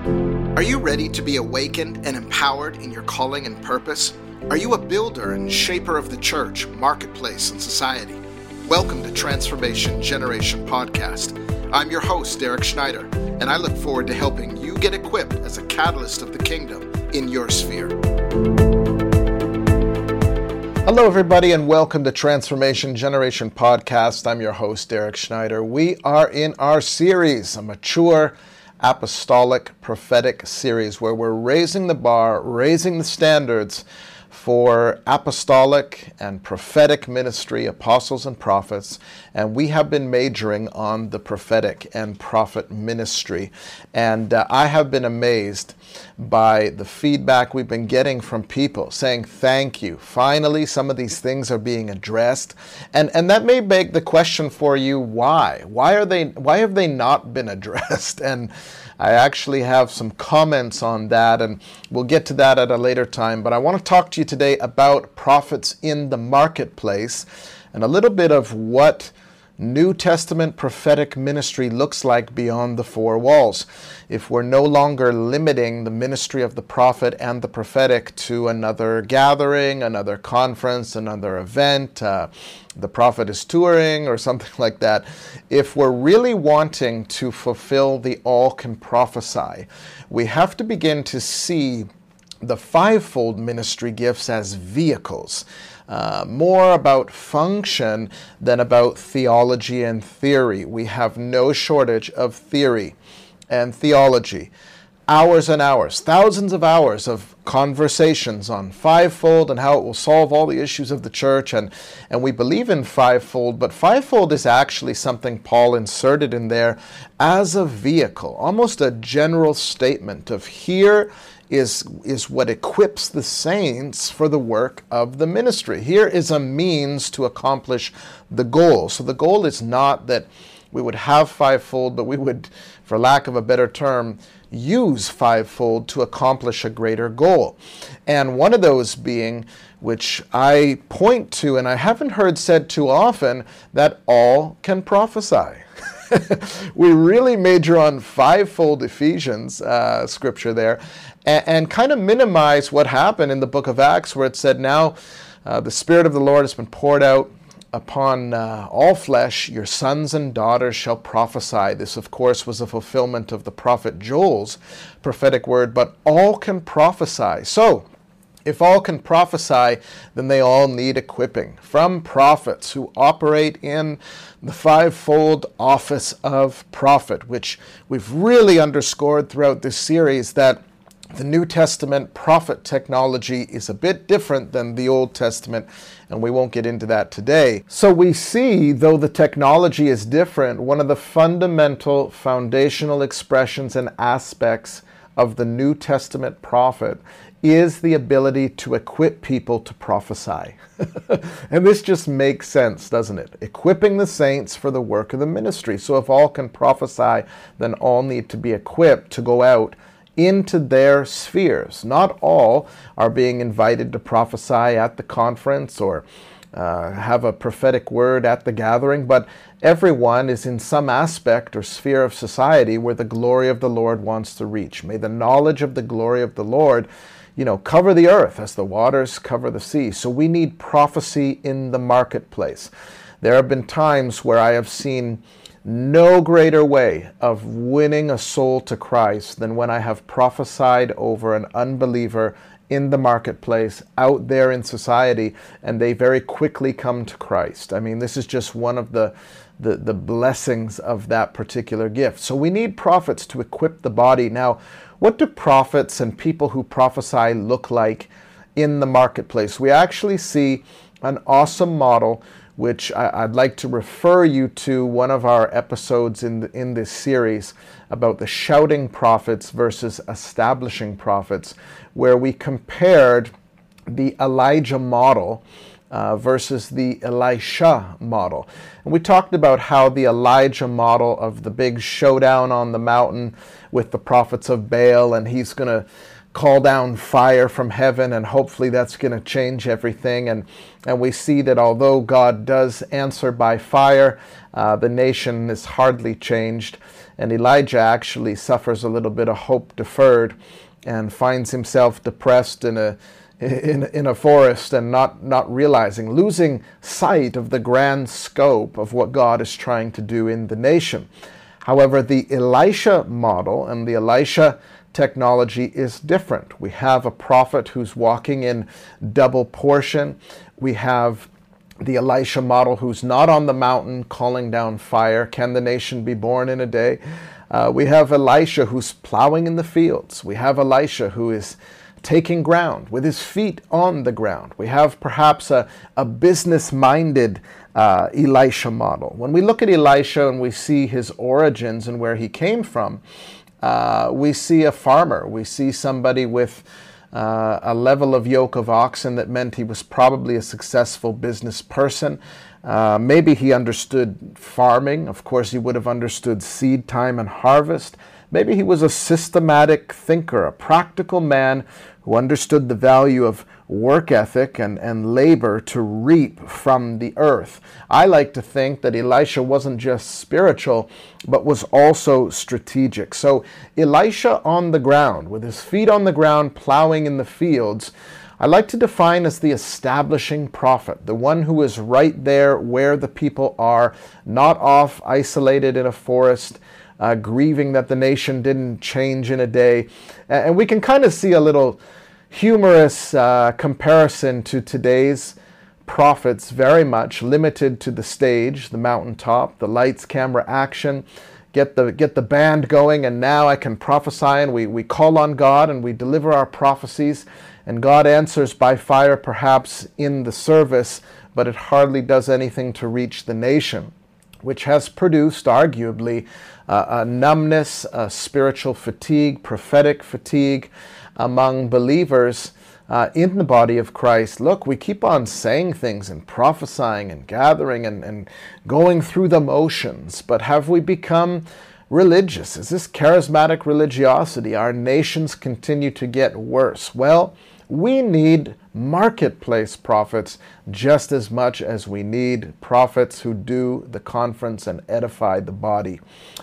Are you ready to be awakened and empowered in your calling and purpose? Are you a builder and shaper of the church, marketplace, and society? Welcome to Transformation Generation Podcast. I'm your host, Derek Schneider, and I look forward to helping you get equipped as a catalyst of the kingdom in your sphere. Hello, everybody, and welcome to Transformation Generation Podcast. I'm your host, Derek Schneider. We are in our series, a mature apostolic prophetic series where we're raising the bar, raising the standards for apostolic and prophetic ministry, apostles and prophets, and we have been majoring on the prophetic and prophet ministry. And uh, I have been amazed by the feedback we've been getting from people saying, Thank you. Finally, some of these things are being addressed. And, and that may beg the question for you why? Why, are they, why have they not been addressed? And I actually have some comments on that, and we'll get to that at a later time. But I want to talk to you today about prophets in the marketplace and a little bit of what New Testament prophetic ministry looks like beyond the four walls. If we're no longer limiting the ministry of the prophet and the prophetic to another gathering, another conference, another event, uh, the prophet is touring or something like that, if we're really wanting to fulfill the all can prophesy, we have to begin to see the fivefold ministry gifts as vehicles uh, more about function than about theology and theory. We have no shortage of theory and theology. Hours and hours, thousands of hours of conversations on fivefold and how it will solve all the issues of the church. And, and we believe in fivefold, but fivefold is actually something Paul inserted in there as a vehicle, almost a general statement of here is, is what equips the saints for the work of the ministry. Here is a means to accomplish the goal. So the goal is not that we would have fivefold, but we would, for lack of a better term, use fivefold to accomplish a greater goal. And one of those being, which I point to, and I haven't heard said too often, that all can prophesy. we really major on fivefold Ephesians uh, scripture there and, and, kind of minimize what happened in the book of Acts, where it said, Now uh, the Spirit of the Lord has been poured out upon uh, all flesh, your sons and daughters shall prophesy. This, of course, was a fulfillment of the prophet Joel's prophetic word, but all can prophesy. So, if all can prophesy, then they all need equipping from prophets who operate in the fivefold office of prophet, which we've really underscored throughout this series that the New Testament prophet technology is a bit different than the Old Testament, and we won't get into that today. So we see, though the technology is different, one of the fundamental foundational expressions and aspects of the New Testament prophet is the ability to equip people to prophesy. and this just makes sense, doesn't it? Equipping the saints for the work of the ministry. So if all can prophesy, then all need to be equipped to go out into their spheres. Not all are being invited to prophesy at the conference or uh, have a prophetic word at the gathering, but everyone is in some aspect or sphere of society where the glory of the Lord wants to reach. May the knowledge of the glory of the Lord, you know, cover the earth as the waters cover the sea. So we need prophecy in the marketplace. There have been times where I have seen no greater way of winning a soul to Christ than when I have prophesied over an unbeliever in the marketplace, out there in society, and they very quickly come to Christ. I mean, this is just one of the, the, the blessings of that particular gift. So we need prophets to equip the body. Now, what do prophets and people who prophesy look like in the marketplace? We actually see an awesome model which I, would like to refer you to one of our episodes in, the, in this series about the shouting prophets versus establishing prophets, where we compared the Elijah model uh, versus the Elisha model. And we talked about how the Elijah model of the big showdown on the mountain with the prophets of Baal, and he's going to call down fire from heaven, and hopefully that's going to change everything. And, and we see that although God does answer by fire, uh, the nation is hardly changed. And Elijah actually suffers a little bit of hope deferred and finds himself depressed in a in, in a forest and not, not realizing, losing sight of the grand scope of what God is trying to do in the nation. However, the Elisha model and the Elisha technology is different. We have a prophet who's walking in double portion. We have the Elisha model who's not on the mountain calling down fire. Can the nation be born in a day? Uh, we have Elisha who's plowing in the fields. We have Elisha who is taking ground with his feet on the ground. We have perhaps a, a business minded uh, Elisha model. When we look at Elisha and we see his origins and where he came from, uh, we see a farmer. We see somebody with uh, a level of yoke of oxen that meant he was probably a successful business person. Uh, maybe he understood farming. Of course, he would have understood seed time and harvest. Maybe he was a systematic thinker, a practical man who understood the value of work ethic and, and labor to reap from the earth. I like to think that Elisha wasn't just spiritual, but was also strategic. So, Elisha on the ground, with his feet on the ground, plowing in the fields, I like to define as the establishing prophet, the one who is right there where the people are, not off isolated in a forest uh, grieving that the nation didn't change in a day. And we can kind of see a little humorous uh, comparison to today's prophets, very much limited to the stage, the mountaintop, the lights, camera, action. Get the, get the band going, and now I can prophesy, and we, we call on God and we deliver our prophecies, and God answers by fire, perhaps in the service, but it hardly does anything to reach the nation, which has produced, arguably, a numbness, a spiritual fatigue, prophetic fatigue among believers uh, in the body of Christ. Look, we keep on saying things and prophesying and gathering and, and going through the motions, but have we become religious? Is this charismatic religiosity? Our nations continue to get worse. Well, we need marketplace prophets just as much as we need prophets who do the conference and edify the body.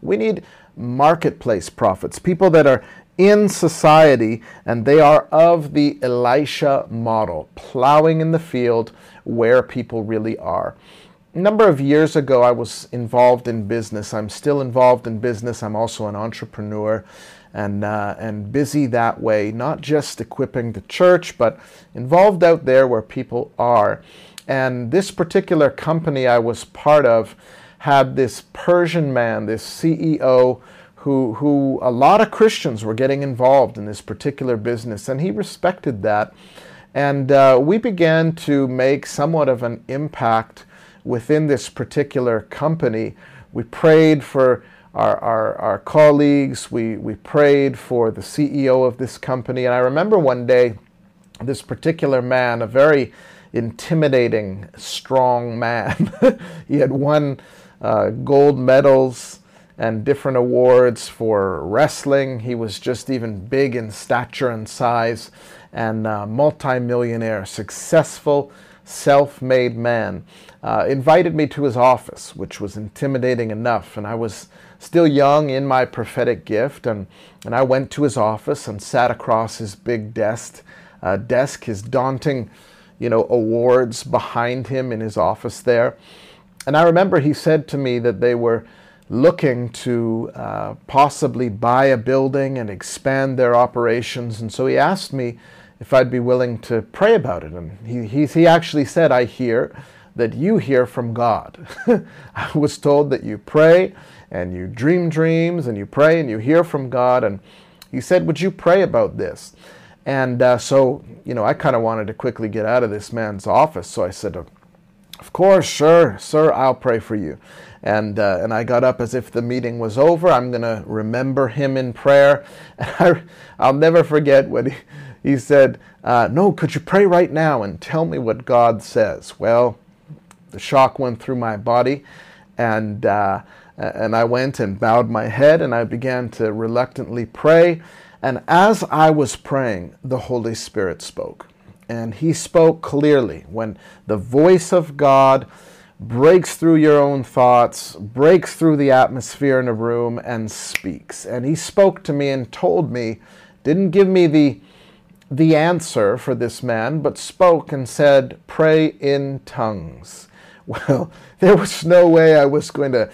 We need marketplace prophets, people that are in society and they are of the Elisha model, plowing in the field where people really are. A number of years ago, I was involved in business. I'm still involved in business. I'm also an entrepreneur and, uh, and busy that way, not just equipping the church, but involved out there where people are. And this particular company I was part of had this Persian man, this CEO, who, who a lot of Christians were getting involved in this particular business, and he respected that. And uh, we began to make somewhat of an impact within this particular company. We prayed for our, our, our colleagues. We, we prayed for the CEO of this company. And I remember one day, this particular man, a very intimidating, strong man, he had won uh, gold medals and different awards for wrestling. He was just even big in stature and size and uh, multimillionaire, successful, self made man. Uh, invited me to his office, which was intimidating enough. And I was still young in my prophetic gift, and, and I went to his office and sat across his big desk, uh, desk, his daunting, you know, awards behind him in his office there. And I remember he said to me that they were looking to uh, possibly buy a building and expand their operations. And so he asked me if I'd be willing to pray about it. And he, he, he actually said, I hear that you hear from God. I was told that you pray and you dream dreams and you pray and you hear from God. And he said, Would you pray about this? And uh, so, you know, I kind of wanted to quickly get out of this man's office. So I said, Of course, sure, sir, I'll pray for you. And, uh, and I got up as if the meeting was over. I'm going to remember him in prayer. And I, will never forget when he, he said, uh, No, could you pray right now and tell me what God says? Well, the shock went through my body. And uh, and I went and bowed my head and I began to reluctantly pray. And as I was praying, the Holy Spirit spoke. And He spoke clearly when the voice of God breaks through your own thoughts, breaks through the atmosphere in a room, and speaks. And he spoke to me and told me, didn't give me the the answer for this man, but spoke and said, Pray in tongues. Well, there was no way I was going to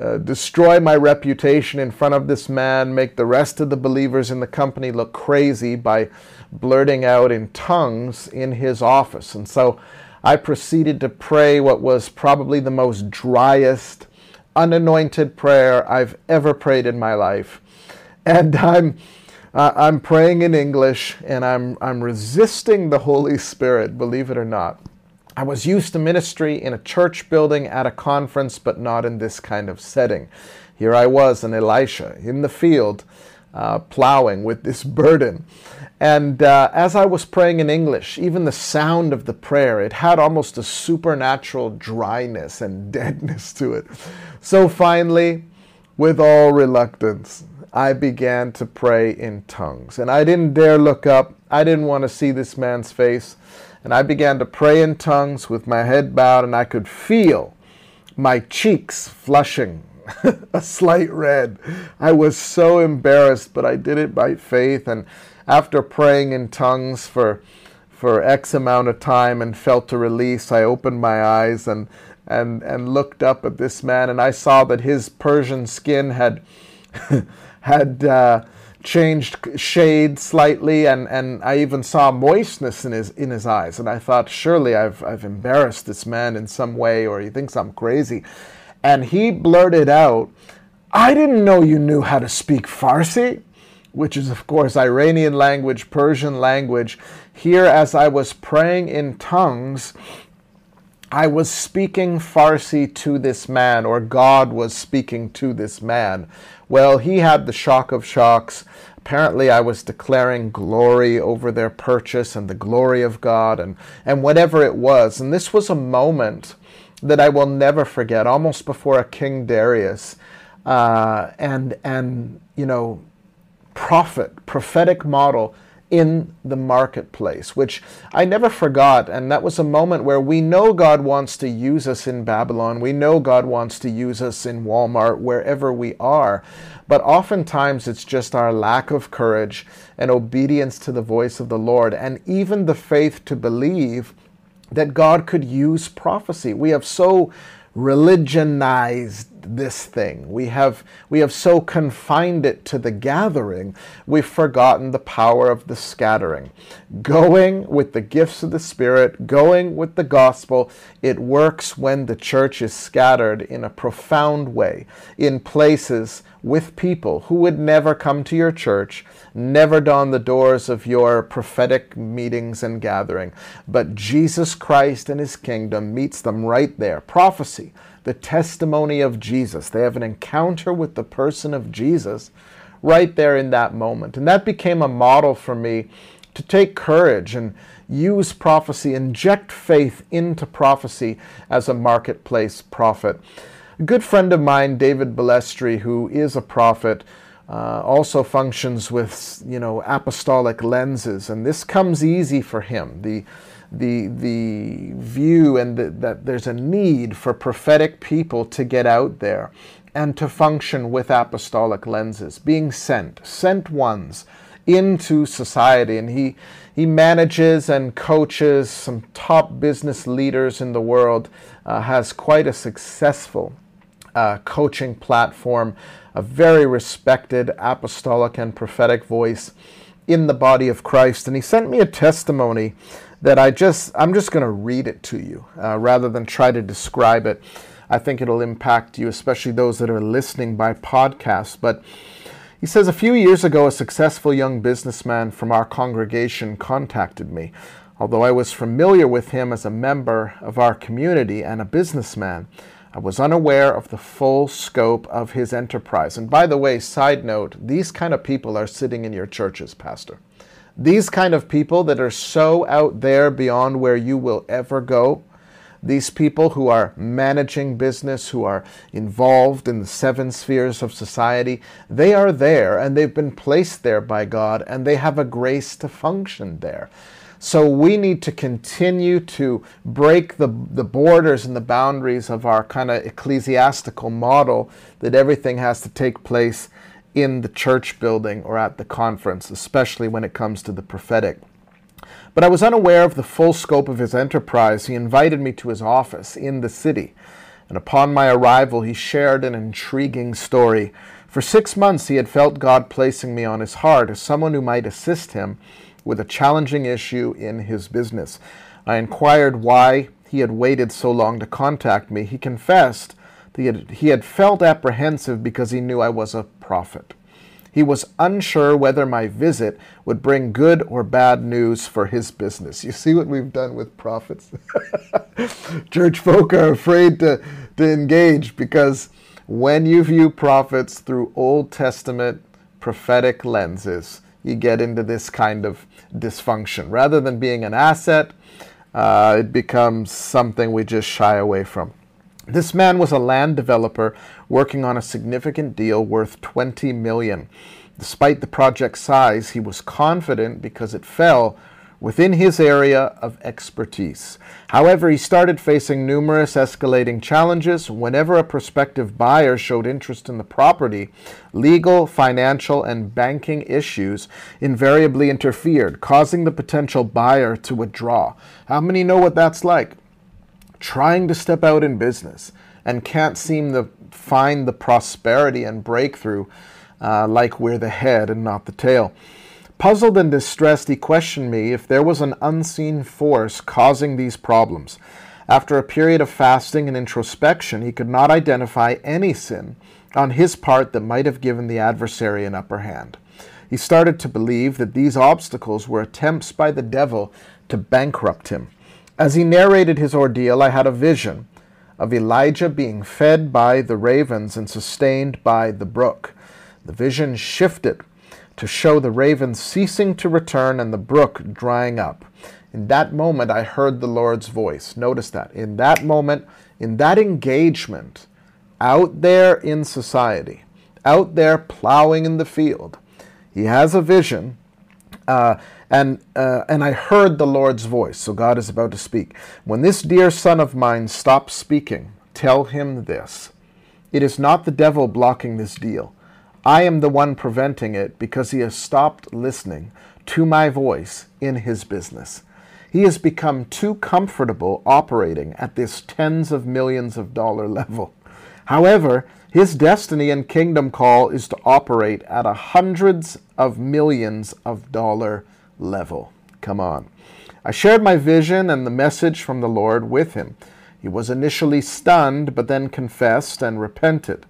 uh, destroy my reputation in front of this man, make the rest of the believers in the company look crazy by blurting out in tongues in his office. And so I proceeded to pray what was probably the most driest, unanointed prayer I've ever prayed in my life. And I'm uh, I'm praying in English and I'm I'm resisting the Holy Spirit, believe it or not. I was used to ministry in a church building at a conference, but not in this kind of setting. Here I was, an Elisha, in the field, uh, plowing with this burden. And uh, as I was praying in English, even the sound of the prayer, it had almost a supernatural dryness and deadness to it. So finally, with all reluctance, I began to pray in tongues. And I didn't dare look up. I didn't want to see this man's face. And I began to pray in tongues with my head bowed, and I could feel my cheeks flushing a slight red. I was so embarrassed, but I did it by faith. And after praying in tongues for for X amount of time and felt a release, I opened my eyes and and and looked up at this man, and I saw that his Persian skin had had uh, changed shade slightly, and, and I even saw moistness in his in his eyes. And I thought, surely I've I've embarrassed this man in some way, or he thinks I'm crazy. And he blurted out, "I didn't know you knew how to speak Farsi." Which is, of course, Iranian language, Persian language. Here, as I was praying in tongues, I was speaking Farsi to this man, or God was speaking to this man. Well, he had the shock of shocks. Apparently, I was declaring glory over their purchase and the glory of God and, and whatever it was. And this was a moment that I will never forget, almost before a King Darius. Uh, and, and, you know, prophet, prophetic model in the marketplace, which I never forgot. And that was a moment where we know God wants to use us in Babylon. We know God wants to use us in Walmart, wherever we are. But oftentimes it's just our lack of courage and obedience to the voice of the Lord, and even the faith to believe that God could use prophecy. We have so religionized this thing. We have, we have so confined it to the gathering, we've forgotten the power of the scattering. Going with the gifts of the Spirit, going with the gospel, it works when the church is scattered in a profound way, in places with people who would never come to your church, never don the doors of your prophetic meetings and gathering. But Jesus Christ and his kingdom meets them right there. Prophecy the testimony of Jesus. They have an encounter with the person of Jesus right there in that moment. And that became a model for me to take courage and use prophecy, inject faith into prophecy as a marketplace prophet. A good friend of mine, David Balestri, who is a prophet, uh, also functions with you know apostolic lenses, and this comes easy for him. The the the view and the, that there's a need for prophetic people to get out there and to function with apostolic lenses, being sent, sent ones into society. And he he manages and coaches some top business leaders in the world. Uh, has quite a successful uh, coaching platform, a very respected apostolic and prophetic voice in the body of Christ. And he sent me a testimony that I just, I'm just going to read it to you uh, rather than try to describe it. I think it'll impact you, especially those that are listening by podcast. But he says, A few years ago, a successful young businessman from our congregation contacted me. Although I was familiar with him as a member of our community and a businessman, I was unaware of the full scope of his enterprise. And by the way, side note, these kind of people are sitting in your churches, Pastor. These kind of people that are so out there beyond where you will ever go, these people who are managing business, who are involved in the seven spheres of society, they are there and they've been placed there by God and they have a grace to function there. So we need to continue to break the, the borders and the boundaries of our kind of ecclesiastical model that everything has to take place in the church building or at the conference, especially when it comes to the prophetic. But I was unaware of the full scope of his enterprise. He invited me to his office in the city, and upon my arrival, he shared an intriguing story. For six months, he had felt God placing me on his heart as someone who might assist him with a challenging issue in his business. I inquired why he had waited so long to contact me. He confessed he had, he had felt apprehensive because he knew I was a prophet. He was unsure whether my visit would bring good or bad news for his business. You see what we've done with prophets? Church folk are afraid to, to engage because when you view prophets through Old Testament prophetic lenses, you get into this kind of dysfunction. Rather than being an asset, uh, it becomes something we just shy away from. This man was a land developer working on a significant deal worth 20 million. Despite the project size, he was confident because it fell within his area of expertise. However, he started facing numerous escalating challenges. Whenever a prospective buyer showed interest in the property, legal, financial, and banking issues invariably interfered, causing the potential buyer to withdraw. How many know what that's like? Trying to step out in business and can't seem to find the prosperity and breakthrough uh, like we're the head and not the tail. Puzzled and distressed, he questioned me if there was an unseen force causing these problems. After a period of fasting and introspection, he could not identify any sin on his part that might have given the adversary an upper hand. He started to believe that these obstacles were attempts by the devil to bankrupt him. As he narrated his ordeal, I had a vision of Elijah being fed by the ravens and sustained by the brook. The vision shifted to show the ravens ceasing to return and the brook drying up. In that moment, I heard the Lord's voice. Notice that. In that moment, in that engagement, out there in society, out there plowing in the field, he has a vision. Uh, and, uh, and I heard the Lord's voice. So God is about to speak. When this dear son of mine stops speaking, tell him this It is not the devil blocking this deal. I am the one preventing it because he has stopped listening to my voice in his business. He has become too comfortable operating at this tens of millions of dollar level. However, his destiny and kingdom call is to operate at a hundreds of millions of dollar level. Come on. I shared my vision and the message from the Lord with him. He was initially stunned, but then confessed and repented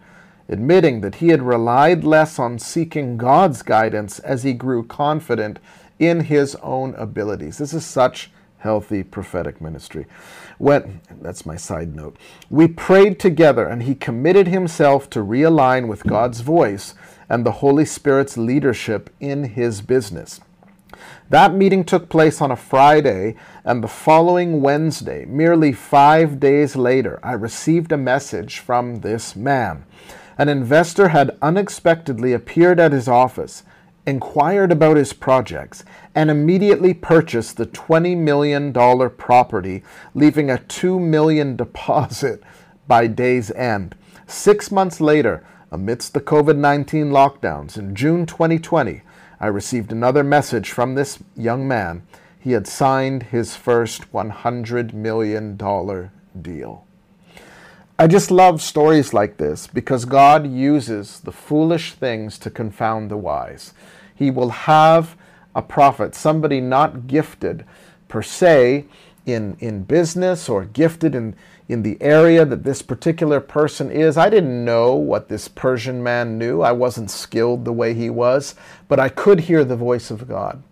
admitting that he had relied less on seeking God's guidance as he grew confident in his own abilities. This is such healthy prophetic ministry. When that's my side note. We prayed together and he committed himself to realign with God's voice and the Holy Spirit's leadership in his business. That meeting took place on a Friday, and the following Wednesday, merely five days later, I received a message from this man an investor had unexpectedly appeared at his office, inquired about his projects, and immediately purchased the $20 million property, leaving a 2 million deposit by day's end. Six months later, amidst the COVID 19 lockdowns in June 2020, I received another message from this young man. He had signed his first $100 million deal. I just love stories like this because God uses the foolish things to confound the wise. He will have a prophet, somebody not gifted per se in, in business or gifted in, in the area that this particular person is. I didn't know what this Persian man knew. I wasn't skilled the way he was, but I could hear the voice of God.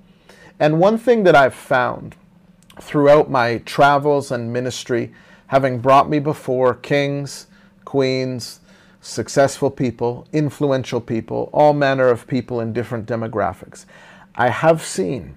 And one thing that I've found throughout my travels and ministry having brought me before kings, queens, successful people, influential people, all manner of people in different demographics. I have seen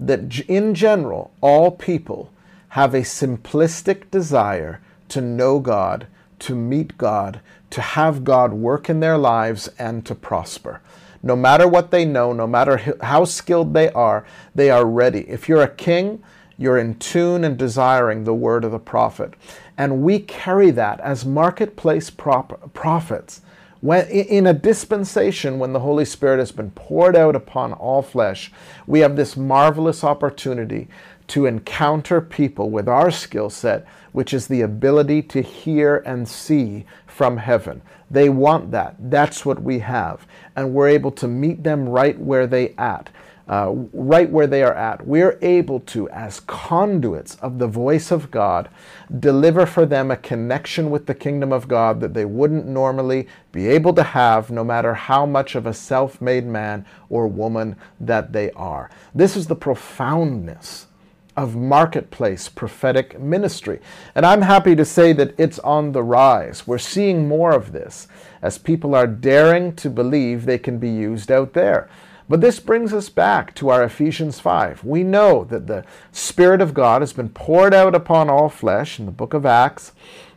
that in general, all people have a simplistic desire to know God, to meet God, to have God work in their lives, and to prosper. no matter what they know, no matter how skilled they are, they are ready. If you're a king, you're in tune and desiring the word of the prophet. And we carry that as marketplace prop- prophets. When, in a dispensation when the Holy Spirit has been poured out upon all flesh, we have this marvelous opportunity to encounter people with our skill set, which is the ability to hear and see from heaven. They want that. That's what we have. And we're able to meet them right where they at uh, right where they are at, we're able to, as conduits of the voice of God, deliver for them a connection with the kingdom of God that they wouldn't normally be able to have, no matter how much of a self made man or woman that they are. This is the profoundness of marketplace prophetic ministry. And I'm happy to say that it's on the rise. We're seeing more of this as people are daring to believe they can be used out there. But this brings us back to our Ephesians 5. We know that the Spirit of God has been poured out upon all flesh in the book of Acts,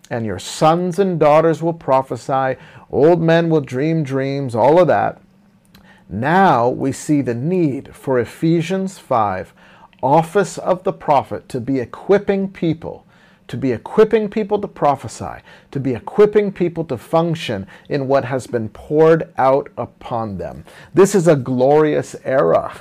and your sons and daughters will prophesy, old men will dream dreams, all of that. Now we see the need for Ephesians 5, office of the prophet, to be equipping people to be equipping people to prophesy, to be equipping people to function in what has been poured out upon them. This is a glorious era.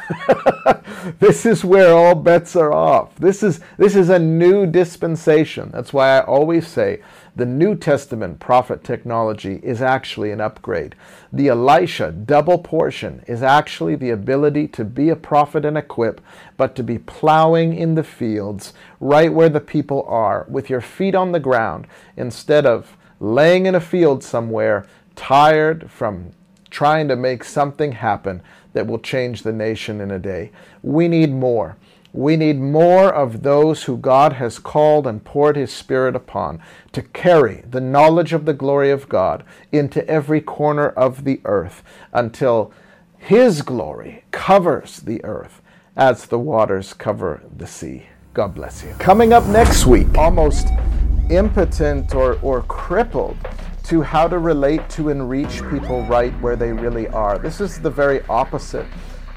this is where all bets are off. This is, this is a new dispensation. That's why I always say the New Testament prophet technology is actually an upgrade. The Elisha double portion is actually the ability to be a prophet and equip, but to be plowing in the fields right where the people are with your feet on the ground instead of laying in a field somewhere tired from trying to make something happen that will change the nation in a day. We need more. We need more of those who God has called and poured His Spirit upon to carry the knowledge of the glory of God into every corner of the earth until His glory covers the earth as the waters cover the sea. God bless you. Coming up next week, almost impotent or, or crippled to how to relate to and reach people right where they really are. This is the very opposite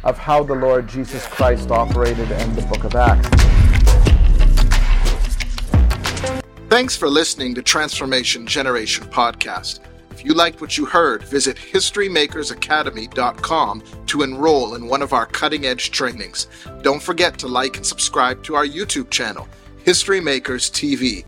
of how the Lord Jesus Christ operated in the book of Acts. Thanks for listening to Transformation Generation Podcast. If you liked what you heard, visit HistoryMakersAcademy.com to enroll in one of our cutting edge trainings. Don't forget to like and subscribe to our YouTube channel, History Makers TV.